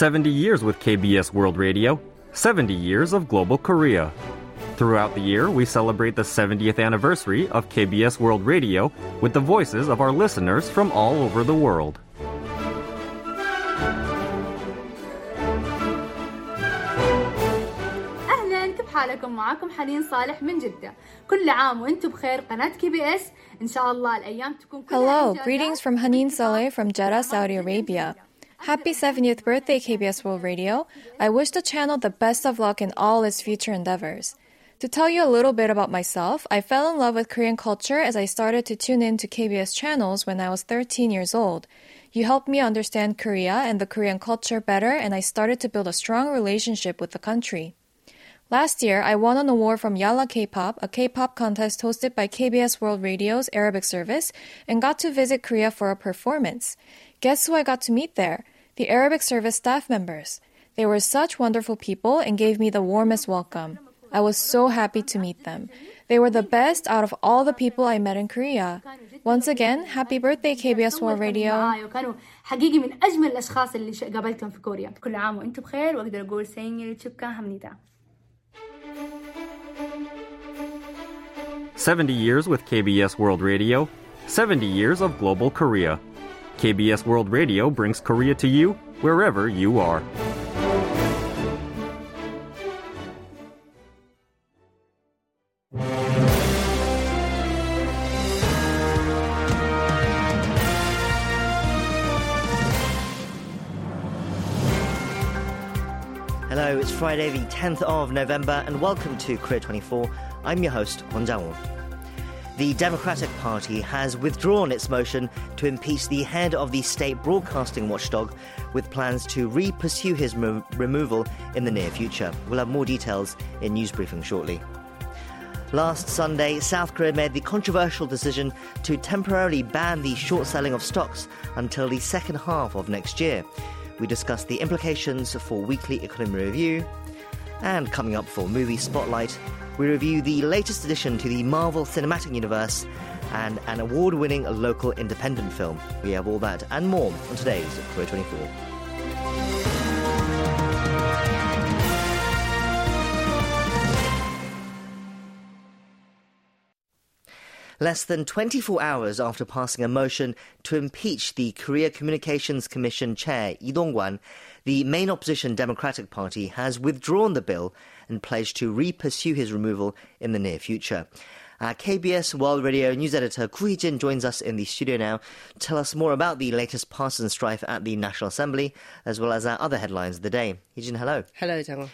70 years with KBS World Radio, 70 years of global Korea. Throughout the year, we celebrate the 70th anniversary of KBS World Radio with the voices of our listeners from all over the world. اهلا كيف حالكم معكم حنين صالح من جدة كل عام وانتم بخير قناة كي بي اس ان شاء الله الايام تكون كلها Hello, إنجازات greetings from Hanin Saleh from Jeddah, Saudi Arabia. Happy 70th birthday, KBS World Radio. I wish the channel the best of luck in all its future endeavors. To tell you a little bit about myself, I fell in love with Korean culture as I started to tune in to KBS channels when I was 13 years old. You helped me understand Korea and the Korean culture better, and I started to build a strong relationship with the country. Last year, I won an award from Yalla K-pop, a K-pop contest hosted by KBS World Radio's Arabic service, and got to visit Korea for a performance. Guess who I got to meet there? The Arabic service staff members. They were such wonderful people and gave me the warmest welcome. I was so happy to meet them. They were the best out of all the people I met in Korea. Once again, happy birthday KBS World Radio. معاي وكانوا حقيقي من اجمل الاشخاص اللي ش- قابلتهم في كوريا كل عام وانتم بخير واقدر اقول سيني تشوبكا همنيتا 70 years with KBS World Radio, 70 years of global Korea. KBS World Radio brings Korea to you wherever you are. Hello, it's Friday, the 10th of November, and welcome to Korea 24. I'm your host, Hong Jang-woo. The Democratic Party has withdrawn its motion to impeach the head of the state broadcasting watchdog, with plans to re pursue his mo- removal in the near future. We'll have more details in news briefing shortly. Last Sunday, South Korea made the controversial decision to temporarily ban the short selling of stocks until the second half of next year. We discuss the implications for Weekly Economy Review. And coming up for Movie Spotlight, we review the latest addition to the Marvel Cinematic Universe and an award winning local independent film. We have all that and more on today's Korea 24. Less than 24 hours after passing a motion to impeach the Korea Communications Commission chair Lee Dong-kwan, the main opposition Democratic Party has withdrawn the bill and pledged to re-pursue his removal in the near future. Uh, our KBS World Radio news editor Koo Hee-jin joins us in the studio now. Tell us more about the latest partisan strife at the National Assembly, as well as our other headlines of the day. Hee-jin, hello. Hello, Daniel.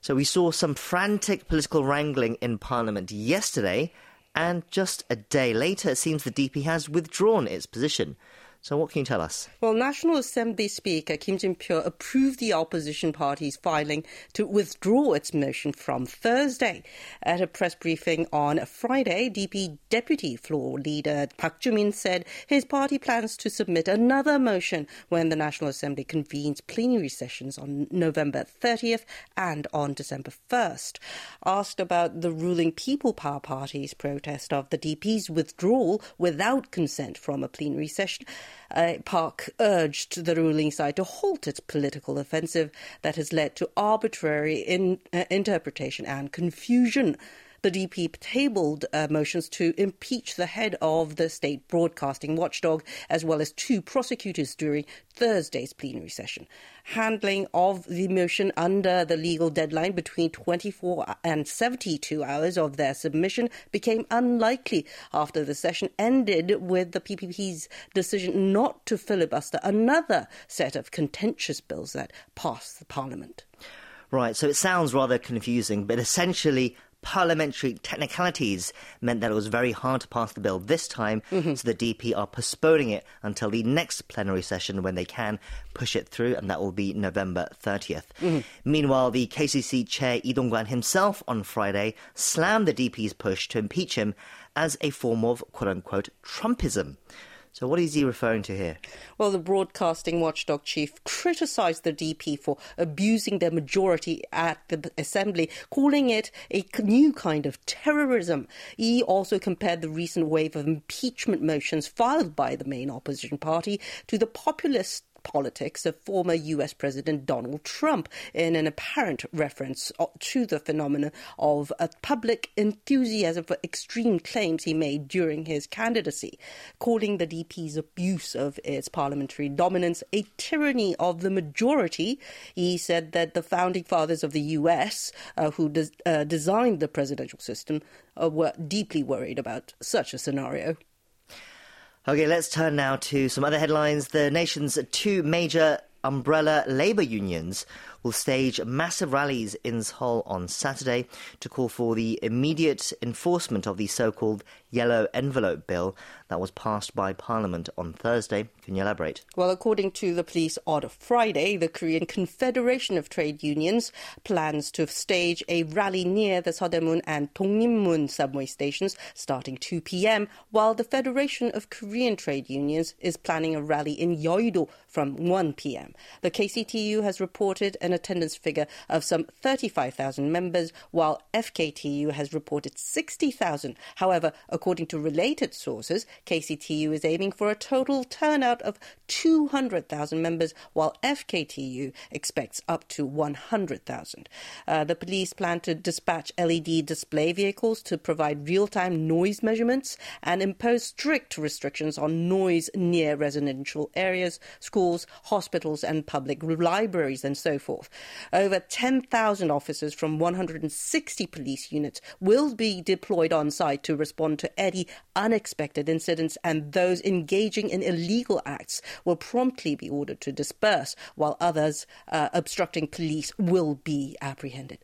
So we saw some frantic political wrangling in Parliament yesterday, and just a day later, it seems the DP has withdrawn its position. So what can you tell us? Well, National Assembly Speaker Kim Jin-pyo approved the opposition party's filing to withdraw its motion from Thursday. At a press briefing on Friday, DP Deputy Floor Leader Park Joo-min said his party plans to submit another motion when the National Assembly convenes plenary sessions on November 30th and on December 1st. Asked about the ruling People Power Party's protest of the DP's withdrawal without consent from a plenary session, uh, Park urged the ruling side to halt its political offensive that has led to arbitrary in, uh, interpretation and confusion. The DP tabled uh, motions to impeach the head of the state broadcasting watchdog, as well as two prosecutors during Thursday's plenary session. Handling of the motion under the legal deadline between 24 and 72 hours of their submission became unlikely after the session ended with the PPP's decision not to filibuster another set of contentious bills that passed the parliament. Right, so it sounds rather confusing, but essentially, parliamentary technicalities meant that it was very hard to pass the bill this time, mm-hmm. so the DP are postponing it until the next plenary session when they can push it through, and that will be November 30th. Mm-hmm. Meanwhile, the KCC chair Lee Dong-kwan himself on Friday slammed the DP's push to impeach him as a form of quote-unquote Trumpism. So what is he referring to here? Well, the broadcasting watchdog chief criticized the DP for abusing their majority at the assembly, calling it a new kind of terrorism. He also compared the recent wave of impeachment motions filed by the main opposition party to the populist politics of former US President Donald Trump in an apparent reference to the phenomenon of a public enthusiasm for extreme claims he made during his candidacy, calling the DP's abuse of its parliamentary dominance a tyranny of the majority. He said that the founding fathers of the US, uh, who des- uh, designed the presidential system, uh, were deeply worried about such a scenario. Okay, let's turn now to some other headlines. The nation's two major umbrella labour unions will stage massive rallies in Seoul on Saturday to call for the immediate enforcement of the so called Yellow Envelope Bill that was passed by Parliament on Thursday. Can you elaborate? Well, according to the police on Friday, the Korean Confederation of Trade Unions plans to stage a rally near the Seodaemun and Dongnimmun subway stations starting 2 p.m., while the Federation of Korean Trade Unions is planning a rally in Yeouido from 1 p.m. The KCTU has reported an attendance figure of some 35,000 members, while FKTU has reported 60,000. However, according to related sources, KCTU is aiming for a total turnout of 200,000 members, while FKTU expects up to 100,000. Uh, the police plan to dispatch LED display vehicles to provide real time noise measurements and impose strict restrictions on noise near residential areas, schools, hospitals, and public libraries, and so forth. Over 10,000 officers from 160 police units will be deployed on site to respond to any unexpected incidents, and those engaging in illegal acts will promptly be ordered to disperse, while others uh, obstructing police will be apprehended.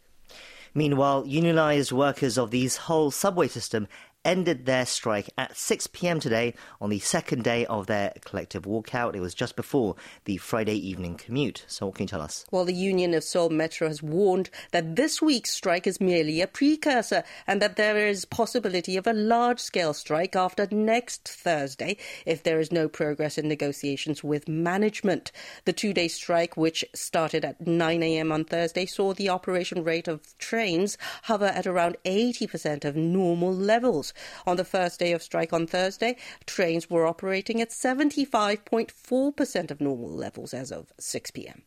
Meanwhile, unionised workers of the whole subway system ended their strike at 6 p.m. today on the second day of their collective walkout. It was just before the Friday evening commute. So, what can you tell us? Well, the Union of Seoul Metro has warned that this week's strike is merely a precursor and that there is possibility of a large scale strike after next Thursday if there is no progress in negotiations with management. The two day strike, which started at 9 a.m. on Thursday, saw the operation rate of trains hover at around 80% of normal levels. On the first day of strike on Thursday, trains were operating at 75.4% of normal levels as of 6 p.m.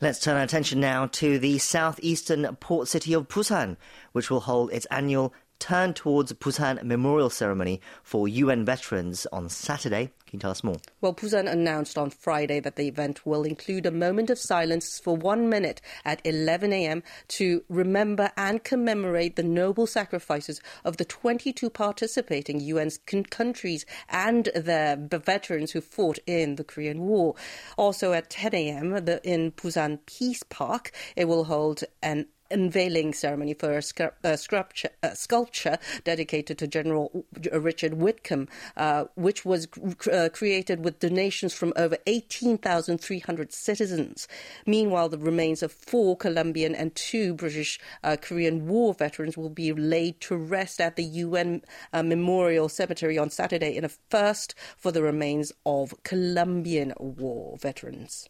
Let's turn our attention now to the southeastern port city of Busan, which will hold its annual Turn Towards Busan Memorial Ceremony for UN veterans on Saturday. Can you tell us more? Well, Busan announced on Friday that the event will include a moment of silence for one minute at 11 a.m. to remember and commemorate the noble sacrifices of the 22 participating UN countries and their veterans who fought in the Korean War. Also at 10 a.m. in Busan Peace Park, it will hold an unveiling ceremony for a, a, sculpture, a, sculpture, dedicated to General Richard Whitcomb, uh, which was uh, created with donations from over 18,300 citizens. Meanwhile, the remains of four Colombian and two British uh, Korean War veterans will be laid to rest at the UN uh, Memorial Cemetery on Saturday in a first for the remains of Colombian War veterans.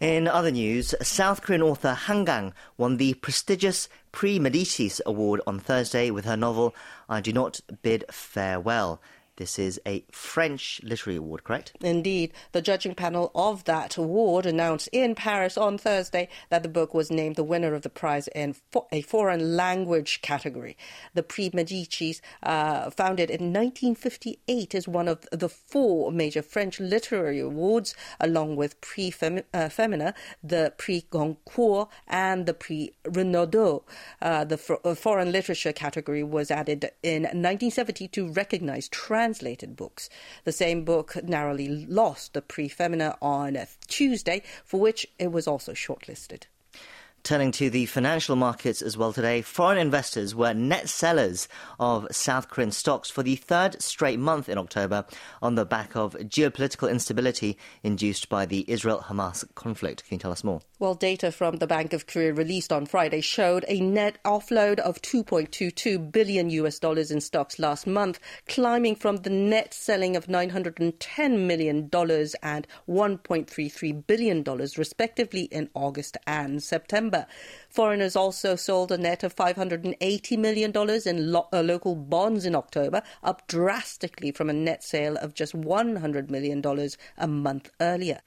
In other news, South Korean author Han Kang won the prestigious Prix Medicis Award on Thursday with her novel I Do Not Bid Farewell. This is a French literary award, correct? Indeed. The judging panel of that award announced in Paris on Thursday that the book was named the winner of the prize in a foreign language category. The Prix Medicis, uh, founded in 1958, is one of the four major French literary awards, along with Prix Fem- uh, Femina, the Prix Goncourt, and the Prix Renaudot. Uh, the for- uh, foreign literature category was added in 1970 to recognize trans translated books. The same book narrowly lost the Prix Femina on Tuesday, for which it was also shortlisted. Turning to the financial markets as well today, foreign investors were net sellers of South Korean stocks for the third straight month in October on the back of geopolitical instability induced by the Israel Hamas conflict. Can you tell us more? Well, data from the Bank of Korea released on Friday showed a net offload of 2.22 billion US dollars in stocks last month, climbing from the net selling of 910 million dollars and 1.33 billion dollars respectively in August and September. Foreigners also sold a net of $580 million in lo- uh, local bonds in October, up drastically from a net sale of just $100 million a month earlier.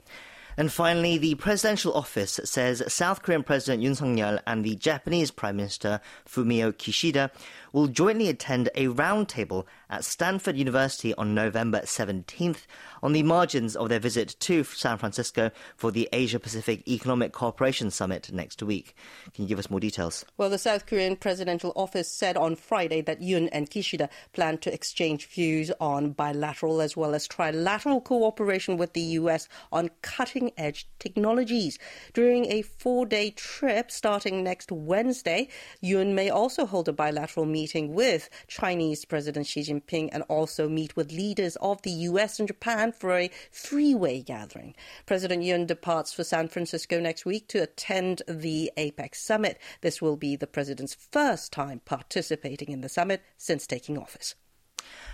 And finally, the presidential office says South Korean President Yoon Suk-yeol and the Japanese Prime Minister Fumio Kishida will jointly attend a roundtable at Stanford University on November 17th on the margins of their visit to San Francisco for the Asia Pacific Economic Cooperation Summit next week. Can you give us more details? Well, the South Korean presidential office said on Friday that Yoon and Kishida plan to exchange views on bilateral as well as trilateral cooperation with the U.S. on cutting edge technologies. During a four day trip starting next Wednesday, Yoon may also hold a bilateral meeting with Chinese President Xi Jinping and also meet with leaders of the US and Japan for a three way gathering. President Yoon departs for San Francisco next week to attend the APEC summit. This will be the president's first time participating in the summit since taking office.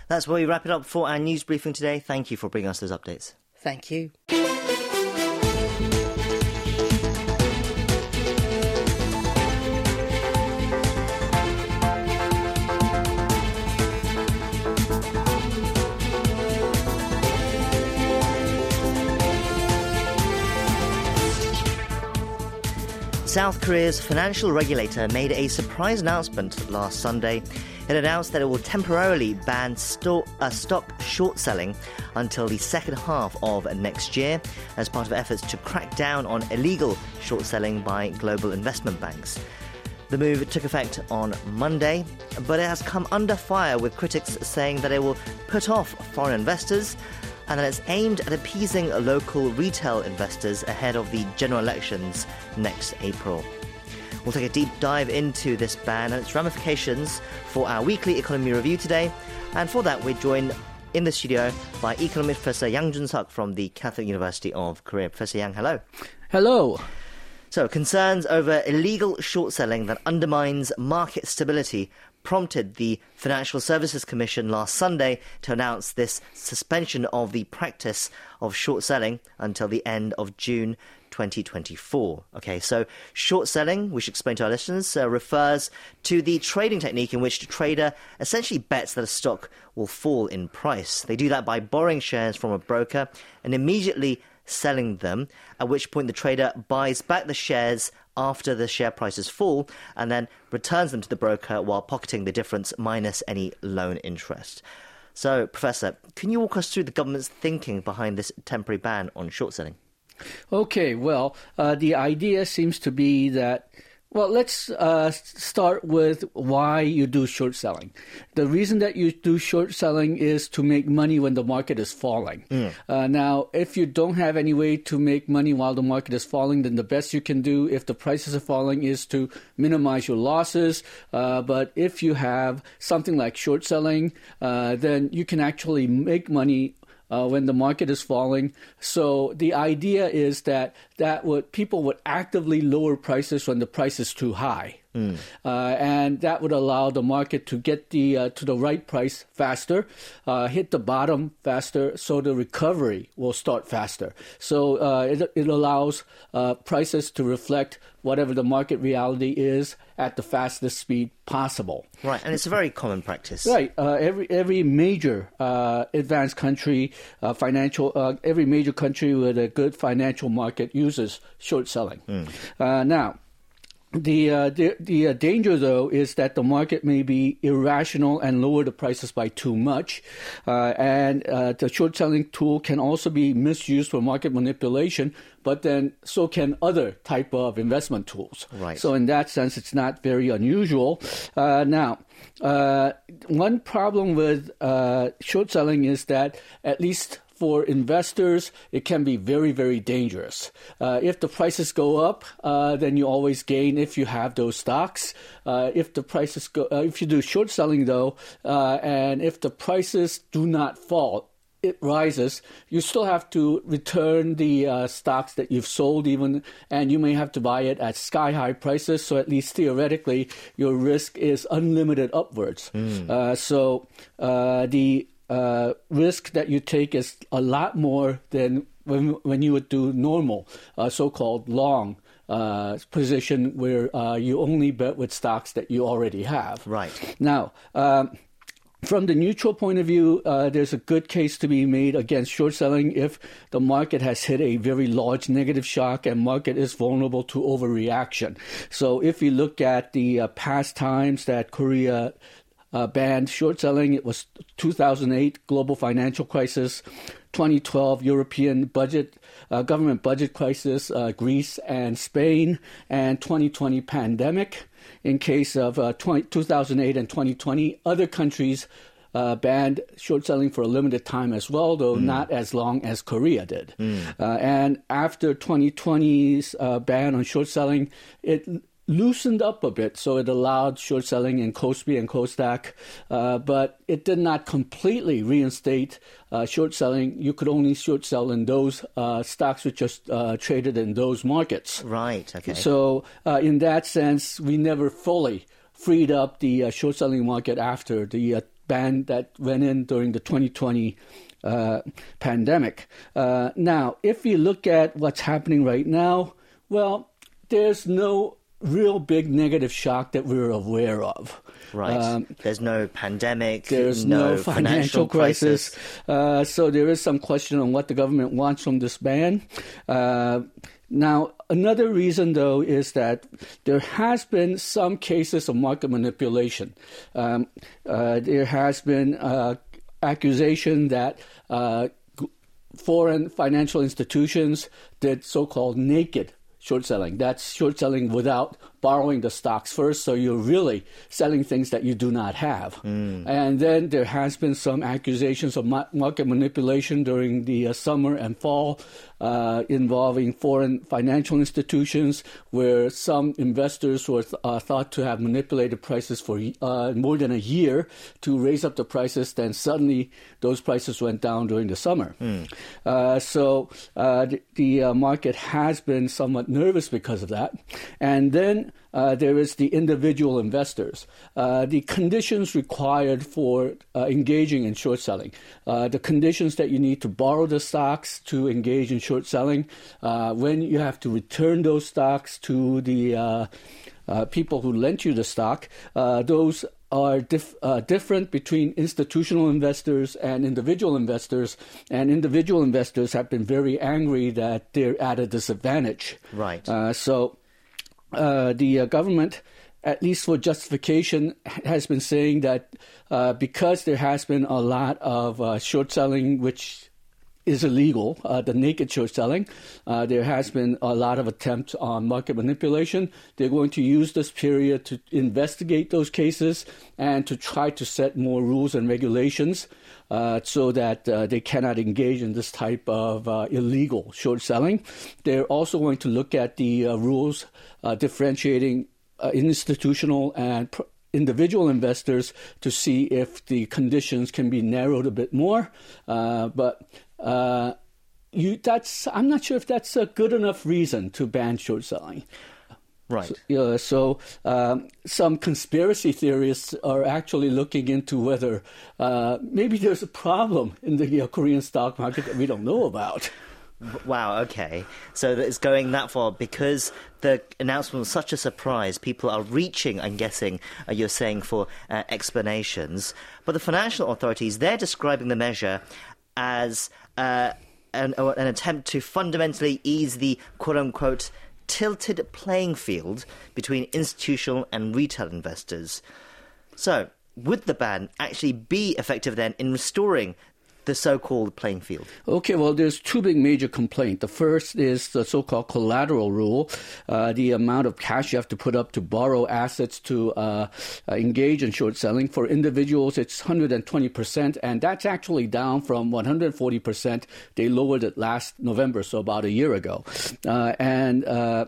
That's where we wrap it up for our news briefing today. Thank you for bringing us those updates. Thank you. South Korea's financial regulator made a surprise announcement last Sunday. It announced that it will temporarily ban sto- uh, stock short selling until the second half of next year as part of efforts to crack down on illegal short selling by global investment banks. The move took effect on Monday, but it has come under fire with critics saying that it will put off foreign investors and that it's aimed at appeasing local retail investors ahead of the general elections next April. We'll take a deep dive into this ban and its ramifications for our weekly economy review today. And for that, we're joined in the studio by economist Professor Yang Jun-suk from the Catholic University of Korea. Professor Yang, hello. Hello. So, concerns over illegal short selling that undermines market stability prompted the Financial Services Commission last Sunday to announce this suspension of the practice of short selling until the end of June 2024. Okay, so short selling, we should explain to our listeners, uh, refers to the trading technique in which the trader essentially bets that a stock will fall in price. They do that by borrowing shares from a broker and immediately selling them, at which point the trader buys back the shares after the share prices fall and then returns them to the broker while pocketing the difference minus any loan interest. So, Professor, can you walk us through the government's thinking behind this temporary ban on short selling? Okay, well, uh, the idea seems to be that well, let's uh, start with why you do short selling. The reason that you do short selling is to make money when the market is falling. Mm. Uh, now, if you don't have any way to make money while the market is falling, then the best you can do if the prices are falling is to minimize your losses. Uh, but if you have something like short selling, uh, then you can actually make money uh, when the market is falling. So the idea is that that would people would actively lower prices when the price is too high. Mm. Uh, and that would allow the market to get the uh, to the right price faster, uh, hit the bottom faster, so the recovery will start faster. So uh, it, it allows uh, prices to reflect whatever the market reality is at the fastest speed possible. Right, and it's a very common practice. Right, uh, every every major advanced country, financial every major country with a good financial market uses short selling. Mm. now the uh, the, the uh, danger though is that the market may be irrational and lower the prices by too much, uh, and uh, the short selling tool can also be misused for market manipulation. But then so can other type of investment tools. Right. So in that sense, it's not very unusual. Uh, now. Uh, one problem with short selling is that at least for investors, it can be very, very dangerous. Uh, if the prices go up, uh, then you always gain if you have those stocks. Uh, if the prices go, uh, if you do short selling though, uh, and if the prices do not fall, it rises, you still have to return the uh, stocks that you've sold, even, and you may have to buy it at sky high prices. So at least theoretically, your risk is unlimited upwards. Mm. Uh, so uh, the uh, risk that you take is a lot more than when, when you would do normal, uh, so-called long uh, position where uh, you only bet with stocks that you already have. Right. Now, um, from the neutral point of view, uh, there's a good case to be made against short selling if the market has hit a very large negative shock and market is vulnerable to overreaction. So if you look at the uh, past times that Korea uh, banned short selling, it was 2008 global financial crisis, 2012 European budget uh, government budget crisis, uh, Greece and Spain, and 2020 pandemic. In case of uh, 20, 2008 and 2020, other countries uh, banned short selling for a limited time as well, though mm. not as long as Korea did. Mm. Uh, and after 2020's uh, ban on short selling, it loosened up a bit, so it allowed short selling in KOSPI and KOSDAQ, uh, but it did not completely reinstate uh, short selling. You could only short sell in those uh, stocks which are uh, traded in those markets. Right. Okay. So uh, in that sense, we never fully freed up the uh, short selling market after the ban that went in during the 2020. pandemic. now, if you look at what's happening right now, well, there's no real big negative shock that we're aware of. Right. Um, there's no pandemic. There's no, no financial, financial, crisis. Uh, so there is some question on what the government wants from this ban. Uh, now, another reason, though, is that there has been some cases of market manipulation. Um, uh, there has been uh, accusation that uh, foreign financial institutions did so-called naked short selling. That's short selling without borrowing the stocks first, so you're really selling things that you do not have. Mm. And then there has been some accusations of market manipulation during the uh, summer and fall uh, involving foreign financial institutions, where some investors were th- uh, thought to have manipulated prices for uh, more than a year to raise up the prices. Then suddenly those prices went down during the summer. Mm. so uh, the, the market has been somewhat nervous because of that. And then uh, there is the individual investors. Uh, the conditions required for uh, engaging in short selling, uh, the conditions that you need to borrow the stocks to engage in short selling, uh, when you have to return those stocks to the uh, people who lent you the stock, those are dif- uh, different between institutional investors and individual investors, and individual investors have been very angry that they're at a disadvantage. Right. Uh, so uh, the uh, government, at least for justification, has been saying that uh, because there has been a lot of uh, short selling, which is illegal, uh, the naked short selling. Uh, there has been a lot of attempts on market manipulation. They're going to use this period to investigate those cases and to try to set more rules and regulations uh, so that uh, they cannot engage in this type of uh, illegal short selling. They're also going to look at the uh, rules differentiating institutional and pr- individual investors to see if the conditions can be narrowed a bit more. Uh, but uh, you, that's I'm not sure if that's a good enough reason to ban short selling. Right. So, so um, some conspiracy theorists are actually looking into whether uh, maybe there's a problem in the uh, Korean stock market that we don't know about. Wow, okay. So it's going that far because the announcement was such a surprise. People are reaching, I'm guessing, uh, you're saying, for uh, explanations. But the financial authorities, they're describing the measure as uh, an, an attempt to fundamentally ease the quote unquote tilted playing field between institutional and retail investors. So, would the ban actually be effective then in restoring the so-called playing field? Okay, well, there's two big major complaints. The first is the so-called collateral rule, uh, the amount of cash you have to put up to borrow assets to uh, uh engage in short selling. For individuals, it's 120%, and that's actually down from 140%. They lowered it last November, so about a year ago. Uh, and uh,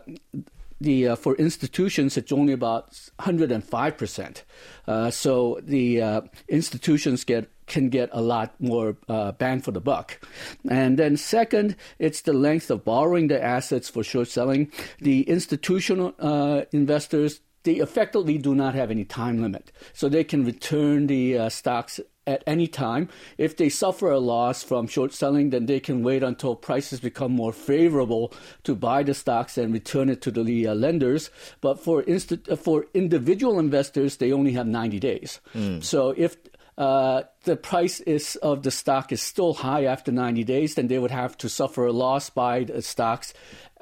the uh, for institutions it's only about 105 percent. Uh, so the uh, institutions get can get a lot more uh, bang for the buck. And then second, it's the length of borrowing the assets for short selling. The institutional uh, investors they effectively do not have any time limit, so they can return the uh, stocks at any time. If they suffer a loss from short selling, then they can wait until prices become more favorable to buy the stocks and return it to the uh, lenders. But for inst- for individual investors, they only have 90 days. Mm. So if uh, the price is of the stock is still high after 90 days, then they would have to suffer a loss by the stocks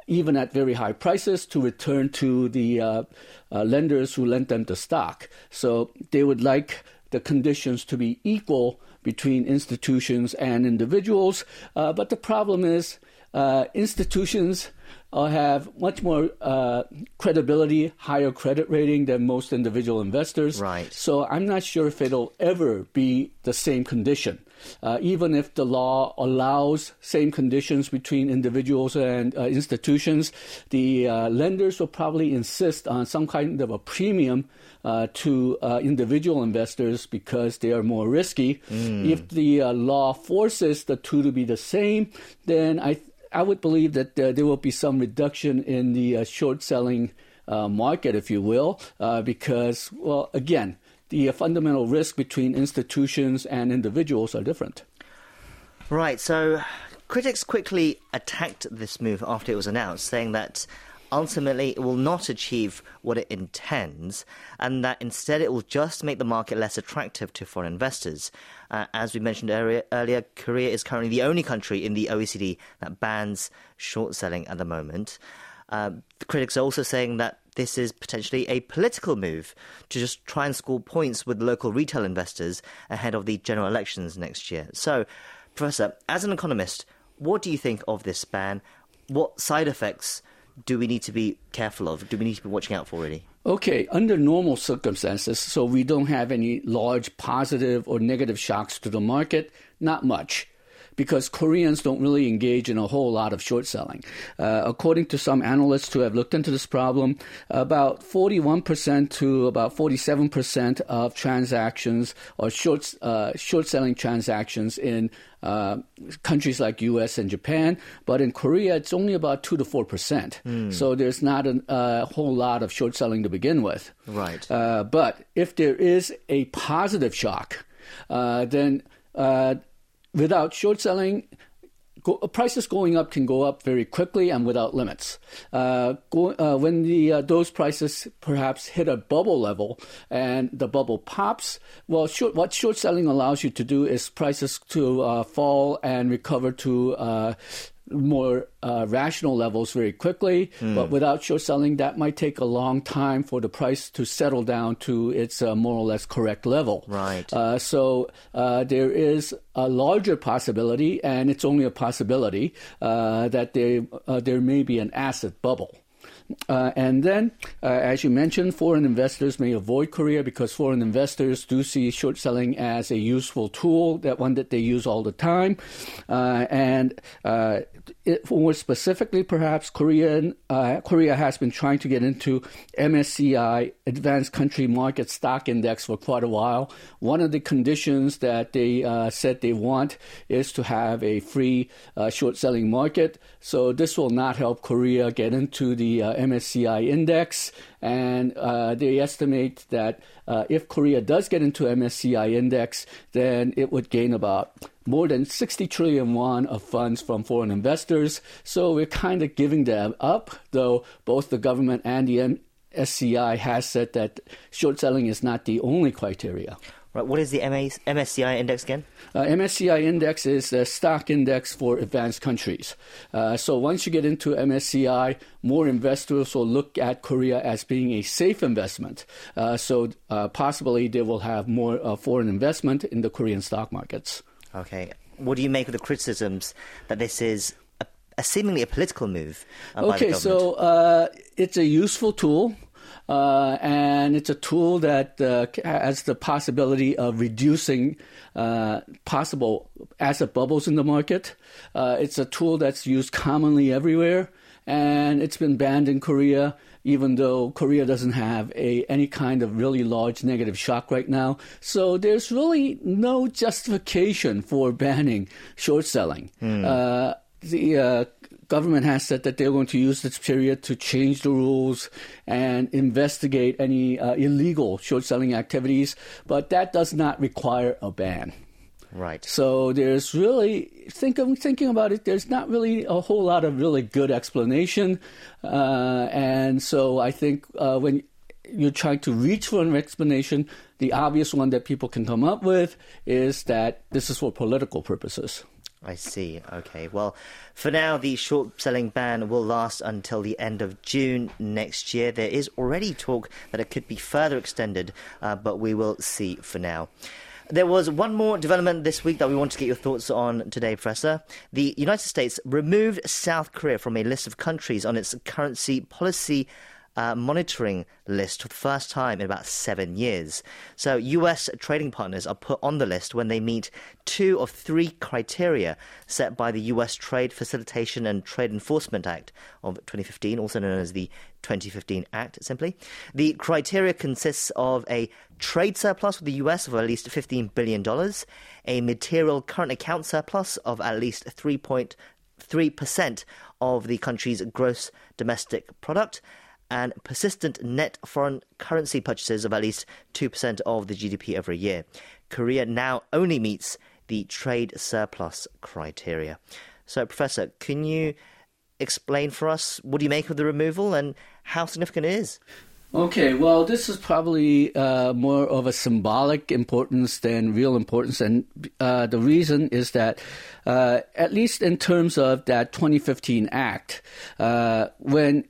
even at very high prices, to return to the uh, uh, lenders who lent them the stock. So they would like the conditions to be equal between institutions and individuals. Uh, but the problem is, uh, institutions uh, have much more uh, credibility, higher credit rating than most individual investors. Right. So I'm not sure if it'll ever be the same condition. Uh, even if the law allows same conditions between individuals and uh, institutions, the uh, lenders will probably insist on some kind of a premium uh, to uh, individual investors because they are more risky. Mm. If the uh, law forces the two to be the same, then I I would believe that uh, there will be some reduction in the uh, short selling uh, market, if you will, because, well, again, the fundamental risk between institutions and individuals are different. Right. So critics quickly attacked this move after it was announced, saying that ultimately it will not achieve what it intends, and that instead it will just make the market less attractive to foreign investors. Uh, as we mentioned earlier, earlier, Korea is currently the only country in the OECD that bans short selling at the moment. Uh, the critics are also saying that this is potentially a political move to just try and score points with local retail investors ahead of the general elections next year. So, Professor, as an economist, what do you think of this ban? What side effects do we need to be careful of? Do we need to be watching out for really? Okay, under normal circumstances, so we don't have any large positive or negative shocks to the market, not much because Koreans don't really engage in a whole lot of short selling. Uh, according to some analysts who have looked into this problem, about 41% to about 47% of transactions or short, uh, short selling transactions in uh, countries like U.S. and Japan, but in Korea it's only about two to four percent. Mm. So there's not a, a, whole lot of short selling to begin with. Right. Uh, but if there is a positive shock, uh, then uh, without short selling, go, prices going up can go up very quickly and without limits. Uh, go, uh, when the uh, those prices perhaps hit a bubble level and the bubble pops, well, short, what short selling allows you to do is prices to uh, fall and recover to uh, more uh, rational levels very quickly. Mm. But without short selling, that might take a long time for the price to settle down to its uh, more or less correct level. Right. Uh, so uh, there is a larger possibility, and it's only a possibility, uh, that there, uh, there may be an asset bubble. Uh, and then, uh, as you mentioned, foreign investors may avoid Korea because foreign investors do see short selling as a useful tool, that one that they use all the time. Uh, and uh, more specifically, perhaps Korean uh, Korea has been trying to get into MSCI Advanced Country Market Stock Index for quite a while. One of the conditions that they uh, said they want is to have a free short selling market. So this will not help Korea get into the MSCI index, and uh, they estimate that uh, if Korea does get into MSCI index, then it would gain about more than 60 trillion won of funds from foreign investors. So we're kind of giving them up, though both the government and the MSCI has said that short selling is not the only criteria. Right. What is the MSCI index again? Uh, MSCI index is a stock index for advanced countries. Uh, so once you get into MSCI, more investors will look at Korea as being a safe investment. Uh, so uh, possibly they will have more uh, foreign investment in the Korean stock markets. Okay. What do you make of the criticisms that this is a, a seemingly a political move? Uh, okay, so it's a useful tool. Uh, and it's a tool that uh, has the possibility of reducing uh, possible asset bubbles in the market. Uh, it's a tool that's used commonly everywhere, and it's been banned in Korea. Even though Korea doesn't have a any kind of really large negative shock right now, so there's really no justification for banning short selling. Mm. the government has said that they're going to use this period to change the rules and investigate any uh, illegal short selling activities, but that does not require a ban. Right. So there's really think of, thinking about it. There's not really a whole lot of really good explanation, uh, and so I think uh, when you're trying to reach for an explanation, the obvious one that people can come up with is that this is for political purposes. I see. Okay. Well, for now, the short selling ban will last until the end of June next year. There is already talk that it could be further extended, uh, but we will see for now. There was one more development this week that we want to get your thoughts on today, Professor. The United States removed South Korea from a list of countries on its currency policy uh, monitoring list for the first time in about seven years. So, US trading partners are put on the list when they meet two of three criteria set by the US Trade Facilitation and Trade Enforcement Act of 2015, also known as the 2015 Act, simply. The criteria consists of a trade surplus with the US of at least $15 billion, a material current account surplus of at least 3.3% of the country's gross domestic product, and persistent net foreign currency purchases of at least 2% of the GDP every year. Korea now only meets the trade surplus criteria. So, Professor, can you explain for us what do you make of the removal and how significant it is? Okay, well, this is probably uh, more of a symbolic importance than real importance. And uh, the reason is that, uh, at least in terms of that 2015 Act, uh, when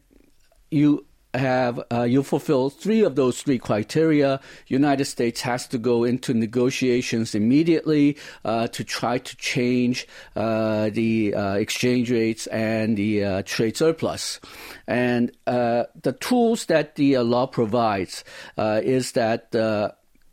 you have uh, you fulfill three of those three criteria, United States has to go into negotiations immediately uh, to try to change uh, the uh, exchange rates and the uh, trade surplus. And uh, the tools that the law provides is that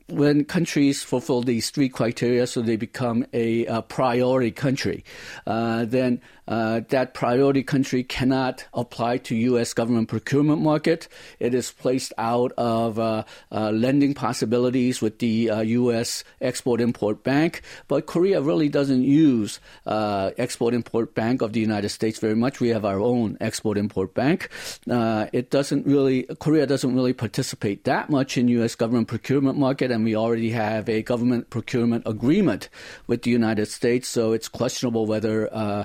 when countries fulfill these three criteria, so they become a, a priority country, uh, then uh, that priority country cannot apply to U.S. government procurement market. It is placed out of uh, uh lending possibilities with the U.S. Uh, Export-Import Bank. But Korea really doesn't use uh, Export-Import Bank of the United States very much. We have our own Export-Import Bank. it doesn't really Korea doesn't really participate that much in U.S. government procurement market and we already have a government procurement agreement with the United States, so it's questionable whether uh,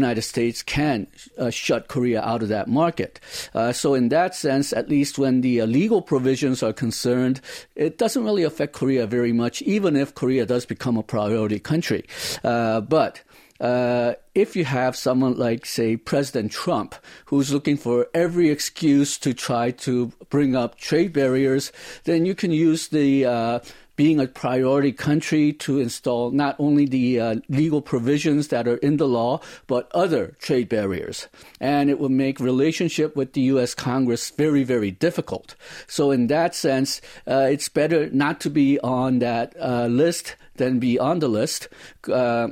United States can uh, shut Korea out of that market. Uh, so in that sense, at least when the uh, legal provisions are concerned, it doesn't really affect Korea very much, even if Korea does become a priority country. Uh, but uh, if you have someone like, say, President Trump, who's looking for every excuse to try to bring up trade barriers, then you can use the uh, being a priority country to install not only the uh, legal provisions that are in the law, but other trade barriers. And it will make relationship with the U.S. Congress very, very difficult. So in that sense, uh, it's better not to be on that uh, list than be on the list. Uh,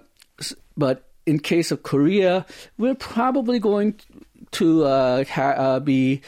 but in case of Korea, we're probably going to uh, ha- uh, be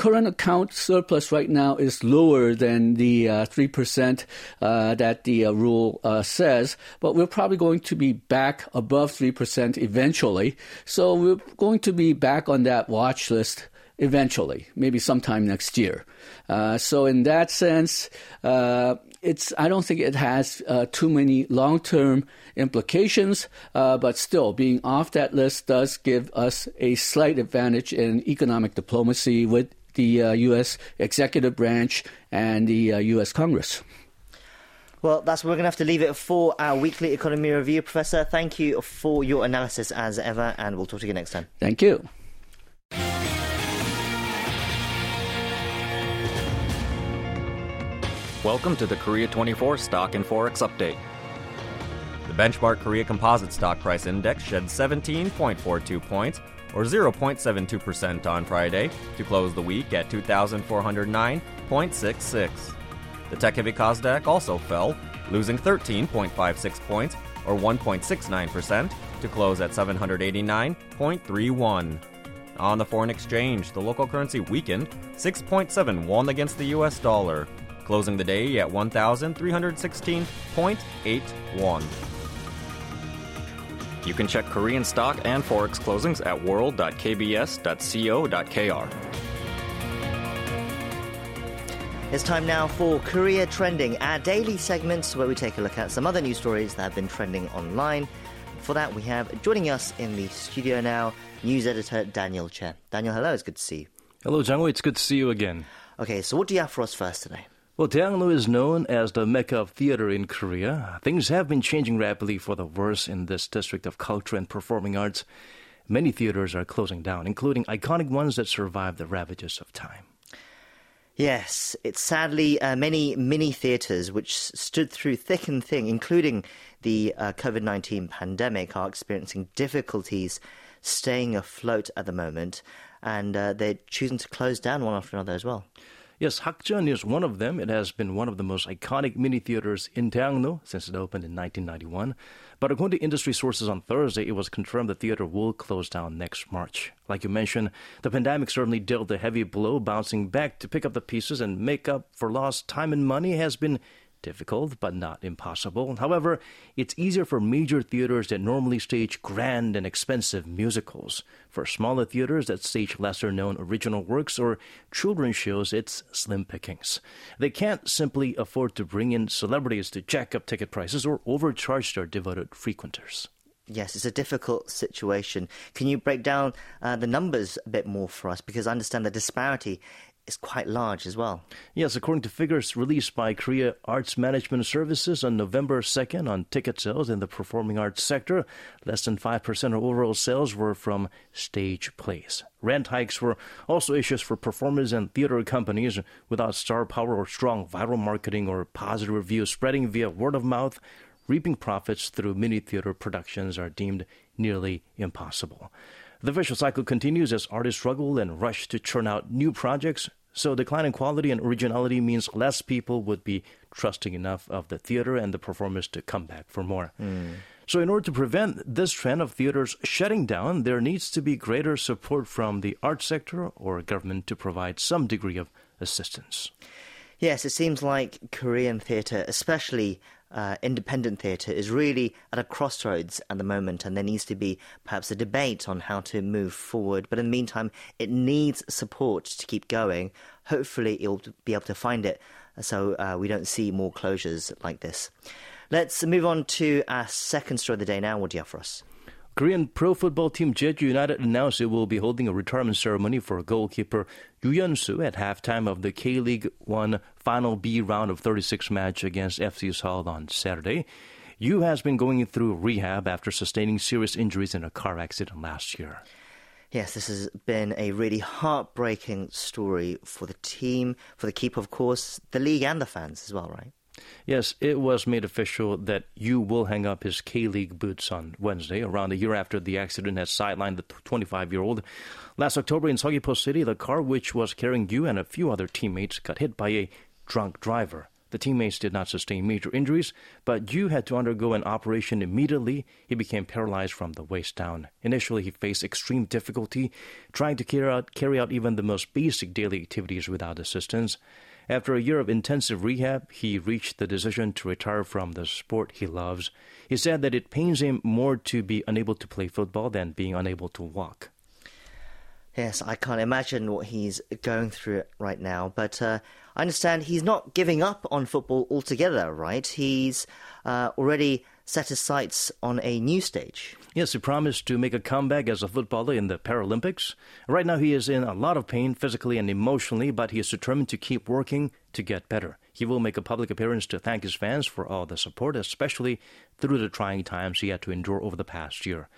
current account surplus right now is lower than the uh, 3% uh, that the uh, rule uh, says, but we're probably going to be back above 3% eventually. So we're going to be back on that watch list eventually, maybe sometime next year. Uh, so in that sense, uh, it's I don't think it has uh, too many long term implications, uh, but still being off that list does give us a slight advantage in economic diplomacy with the uh, U.S. executive branch and the U.S. Uh, Congress. Well, that's where we're going to have to leave it for our weekly economy review. Professor, thank you for your analysis as ever, and we'll talk to you next time. Thank you. Welcome to the Korea 24 Stock and Forex Update. The benchmark Korea Composite Stock Price Index shed 17.42 points, or 0.72% on Friday, to close the week at 2,409.66. The tech heavy Kosdaq also fell, losing 13.56 points, or 1.69%, to close at 789.31. On the foreign exchange, the local currency weakened 6.7 won against the US dollar closing the day at 1,316.81. You can check Korean stock and forex closings at world.kbs.co.kr. It's time now for Korea Trending, our daily segments where we take a look at some other news stories that have been trending online. For that, we have joining us in the studio now, news editor Daniel Chen. Daniel, hello, it's good to see you. Hello, Jang It's good to see you again. Okay, so what do you have for us first today? Well, Daehangno is known as the mecca of theater in Korea. Things have been changing rapidly for the worse in this district of culture and performing arts. Many theaters are closing down, including iconic ones that survived the ravages of time. Yes, it's sadly uh, many mini theatres which stood through thick and thin, including the uh, COVID 19 pandemic, are experiencing difficulties staying afloat at the moment, and uh, they're choosing to close down one after another as well. Yes, Hakjeon is one of them. It has been one of the most iconic mini theaters in Daehangno since it opened in 1991. But according to industry sources on Thursday, it was confirmed the theater will close down next March. Like you mentioned, the pandemic certainly dealt a heavy blow. Bouncing back to pick up the pieces and make up for lost time and money has been Difficult, but not impossible. However, it's easier for major theaters that normally stage grand and expensive musicals. For smaller theaters that stage lesser known original works or children's shows, it's slim pickings. They can't simply afford to bring in celebrities to jack up ticket prices or overcharge their devoted frequenters. Yes, it's a difficult situation. Can you break down uh, the numbers a bit more for us? Because I understand the disparity is quite large as well. Yes, according to figures released by Korea Arts Management Services on November 2nd on ticket sales in the performing arts sector, less than 5% of overall sales were from stage plays. Rent hikes were also issues for performers and theater companies without star power or strong viral marketing or positive reviews spreading via word of mouth. Reaping profits through mini theater productions are deemed nearly impossible. The vicious cycle continues as artists struggle and rush to churn out new projects, so declining quality and originality means less people would be trusting enough of the theater and the performers to come back for more. Mm. So, in order to prevent this trend of theaters shutting down, there needs to be greater support from the art sector or government to provide some degree of assistance. Yes, it seems like Korean theatre, especially uh, independent theatre is really at a crossroads at the moment, and there needs to be perhaps a debate on how to move forward. But in the meantime, it needs support to keep going. Hopefully, it'll be able to find it so uh, we don't see more closures like this. Let's move on to our second story of the day now. What do you have for us? Korean pro football team Jeju United announced it will be holding a retirement ceremony for goalkeeper Yu Yeon-soo at halftime of the K-League 1 Final B round of 36 match against FC Seoul on Saturday. Yu has been going through rehab after sustaining serious injuries in a car accident last year. Yes, this has been a really heartbreaking story for the team, for the keeper, of course, the league, and the fans as well, right? Yes, it was made official that Yu will hang up his K League boots on Wednesday, around a year after the accident has sidelined the 25 year old. Last October in Seogwipo City, the car which was carrying Yu and a few other teammates got hit by a drunk driver. The teammates did not sustain major injuries, but Yu had to undergo an operation immediately. He became paralyzed from the waist down. Initially, he faced extreme difficulty trying to carry out, carry out even the most basic daily activities without assistance. After a year of intensive rehab, he reached the decision to retire from the sport he loves. He said that it pains him more to be unable to play football than being unable to walk. Yes, I can't imagine what he's going through right now, but uh, I understand he's not giving up on football altogether, right? He's uh, already set his sights on a new stage. Yes, he promised to make a comeback as a footballer in the Paralympics. Right now, he is in a lot of pain physically and emotionally, but he is determined to keep working to get better. He will make a public appearance to thank his fans for all the support, especially through the trying times he had to endure over the past year.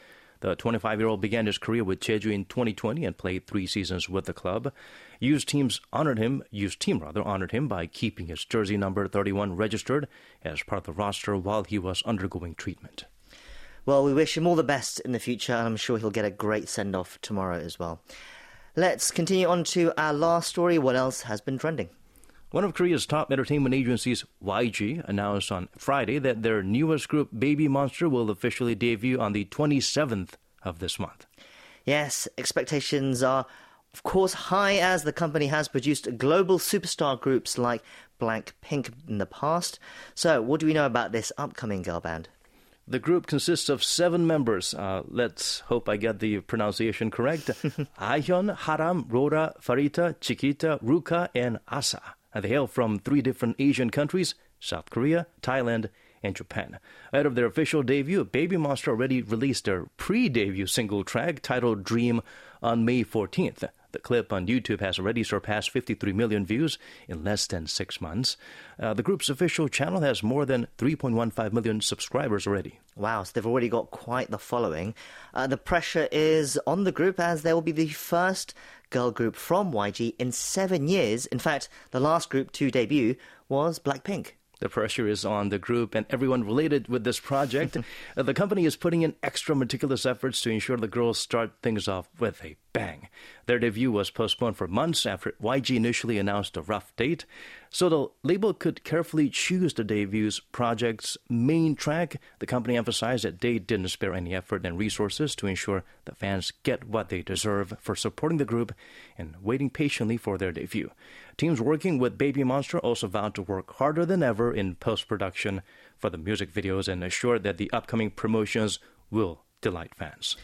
The 25 year old began his career with Jeju in 2020 and played three seasons with the club. Yu's teams honored him, Yu's team rather honored him by keeping his jersey number 31 registered as part of the roster while he was undergoing treatment. Well, we wish him all the best in the future, and I'm sure he'll get a great send off tomorrow as well. Let's continue on to our last story. What else has been trending? One of Korea's top entertainment agencies, YG, announced on Friday that their newest group, Baby Monster, will officially debut on the 27th of this month. Yes, expectations are, of course, high as the company has produced global superstar groups like Blackpink in the past. So, what do we know about this upcoming girl band? The group consists of seven members. Uh, let's hope I get the pronunciation correct. Ahyeon, Haram, Rora, Pharita, Chiquita, Ruka, and Asa. And they hail from three different Asian countries South Korea, Thailand, and Japan. Ahead of their official debut, Baby Monster already released their pre debut single track titled Dream on May 14th. The clip on YouTube has already surpassed 53 million views in less than six months. Uh, the group's official channel has more than 3.15 million subscribers already. Wow, so they've already got quite the following. Uh, the pressure is on the group as they will be the first girl group from YG in seven years. In fact, the last group to debut was Blackpink. The pressure is on the group and everyone related with this project. Uh, the company is putting in extra meticulous efforts to ensure the girls start things off with a bang. Their debut was postponed for months after YG initially announced a rough date, so the label could carefully choose the debut's project's main track. The company emphasized that they didn't spare any effort and resources to ensure the fans get what they deserve for supporting the group and waiting patiently for their debut. Teams working with Baby Monster also vowed to work harder than ever in post production for the music videos and assured that the upcoming promotions will delight fans.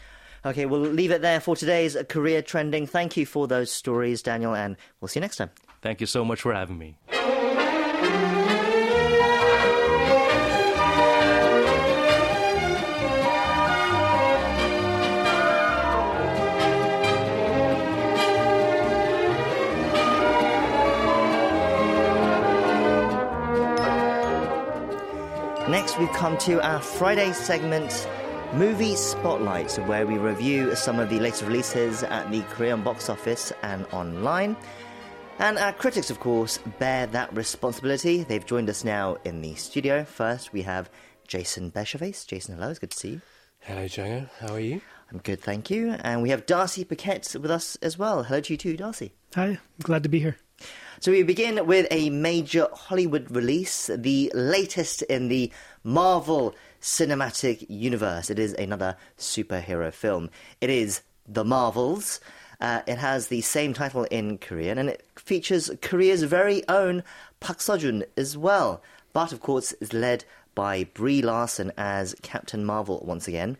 Okay, we'll leave it there for today's Korea Trending. Thank you for those stories, Daniel, and we'll see you next time. Thank you so much for having me. Next, we've come to our Friday segment, Movie Spotlight, where we review some of the latest releases at the Korean box office and online. And our critics, of course, bear that responsibility. They've joined us now in the studio. First, we have Jason Bechervaise. Jason, hello, it's good to see you. Hello, Joe. How are you? I'm good, thank you. And we have Darcy Paquet with us as well. Hello to you too, Darcy. Hi, I'm glad to be here. So we begin with a major Hollywood release, the latest in the Marvel Cinematic Universe. It is another superhero film. It is The Marvels. Uh, it has the same title in Korean, and it features Korea's very own Park Seo-joon as well. But of course, is led by Brie Larson as Captain Marvel once again.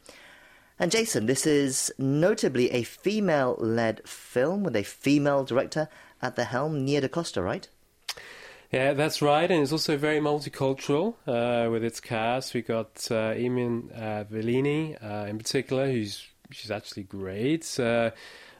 And Jason, this is notably a female-led film with a female director at the helm, Nia the DaCosta, right? Yeah, that's right, and it's also very multicultural uh, with its cast. We got uh, Iman uh, uh, in particular, who's she's actually great.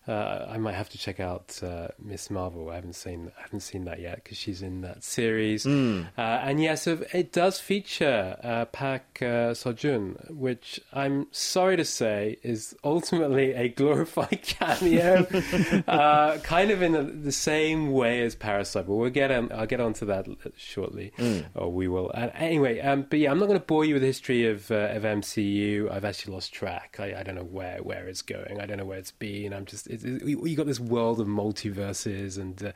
Uh, I might have to check out uh, Miss Marvel. I haven't seen I haven't seen that yet because she's in that series. Mm. Uh, and yes, yeah, so it does feature uh, Park uh, Seo-joon, which I'm sorry to say is ultimately a glorified cameo, uh, kind of in the, the, same way as Parasite. But we'll get um, I'll get onto that shortly, mm. or we will. anyway, um, but yeah, I'm not going to bore you with the history of of MCU. I've actually lost track. I, I, don't know where where it's going. I don't know where it's been. I'm just you got this world of multiverses, and uh,